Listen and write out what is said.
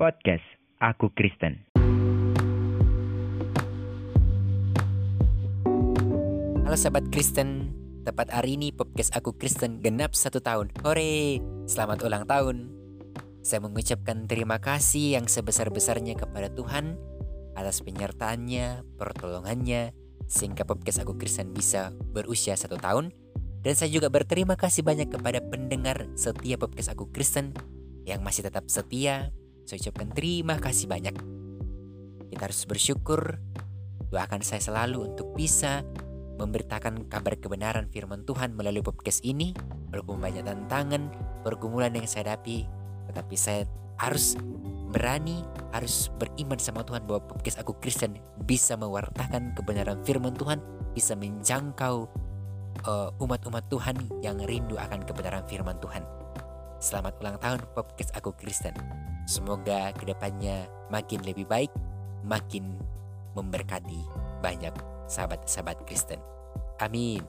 Podcast Aku Kristen. Halo sahabat Kristen, tepat hari ini podcast Aku Kristen genap satu tahun. Hore, selamat ulang tahun. Saya mengucapkan terima kasih yang sebesar-besarnya kepada Tuhan atas penyertaannya, pertolongannya, sehingga podcast Aku Kristen bisa berusia satu tahun. Dan saya juga berterima kasih banyak kepada pendengar setiap podcast Aku Kristen yang masih tetap setia saya ucapkan terima kasih banyak. Kita harus bersyukur. Doakan saya selalu untuk bisa memberitakan kabar kebenaran firman Tuhan melalui podcast ini. Walaupun banyak tantangan, pergumulan yang saya hadapi. Tetapi saya harus berani, harus beriman sama Tuhan bahwa podcast Aku Kristen bisa mewartakan kebenaran firman Tuhan, bisa menjangkau uh, umat-umat Tuhan yang rindu akan kebenaran firman Tuhan. Selamat ulang tahun podcast Aku Kristen. Semoga ke depannya makin lebih baik, makin memberkati banyak sahabat-sahabat Kristen. Amin.